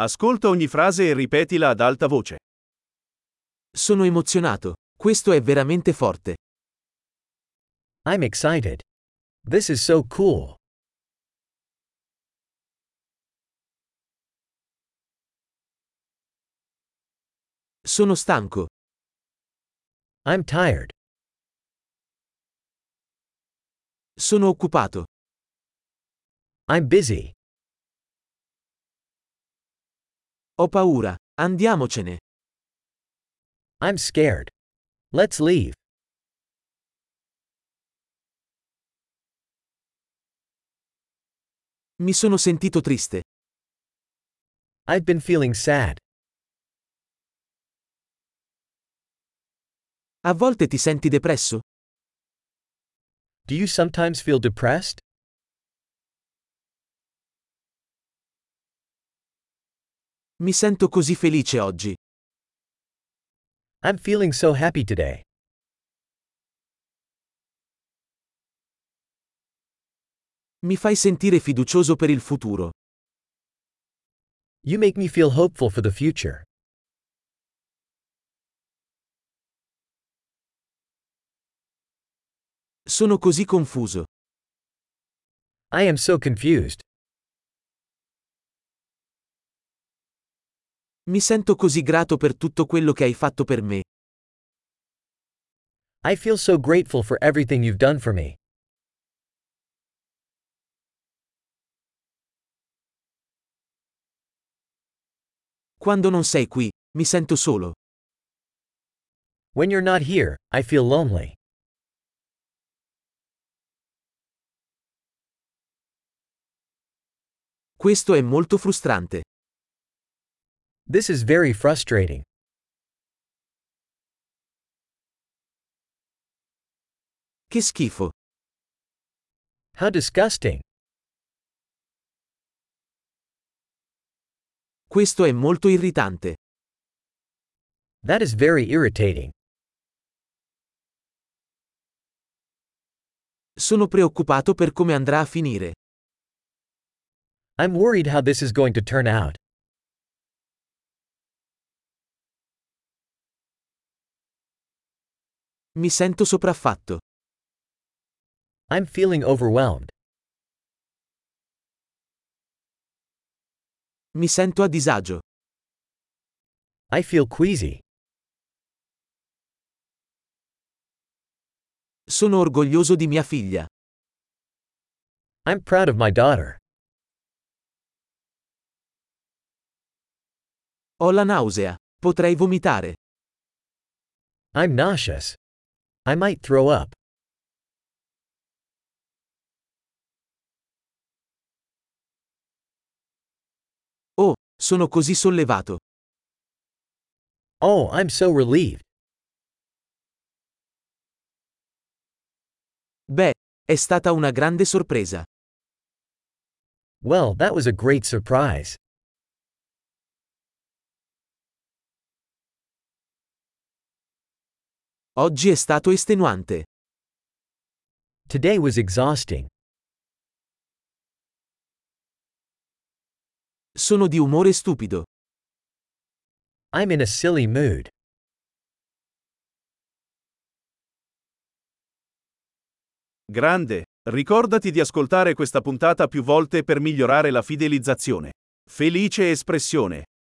Ascolta ogni frase e ripetila ad alta voce. Sono emozionato. Questo è veramente forte. I'm excited. This is so cool. Sono stanco. I'm tired. Sono occupato. I'm busy. Ho paura. Andiamocene. I'm scared. Let's leave. Mi sono sentito triste. I've been feeling sad. A volte ti senti depresso? Do you sometimes feel depressed? Mi sento così felice oggi. I'm feeling so happy today. Mi fai sentire fiducioso per il futuro. You make me feel hopeful for the future. Sono così confuso. I am so confused. Mi sento così grato per tutto quello che hai fatto per me. I feel so grateful for everything you've done for me. Quando non sei qui, mi sento solo. When you're not here, I feel lonely. Questo è molto frustrante. This is very frustrating. Che schifo. How disgusting. Questo è molto irritante. That is very irritating. Sono preoccupato per come andrà a finire. I'm worried how this is going to turn out. Mi sento sopraffatto. I'm feeling overwhelmed. Mi sento a disagio. I feel queasy. Sono orgoglioso di mia figlia. I'm proud of my daughter. Ho la nausea. Potrei vomitare. I'm nauseous. I might throw up. Oh, sono così sollevato. Oh, I'm so relieved. Beh, è stata una grande sorpresa. Well, that was a great surprise. Oggi è stato estenuante. Today was exhausting. Sono di umore stupido. I'm in a silly mood. Grande. Ricordati di ascoltare questa puntata più volte per migliorare la fidelizzazione. Felice espressione.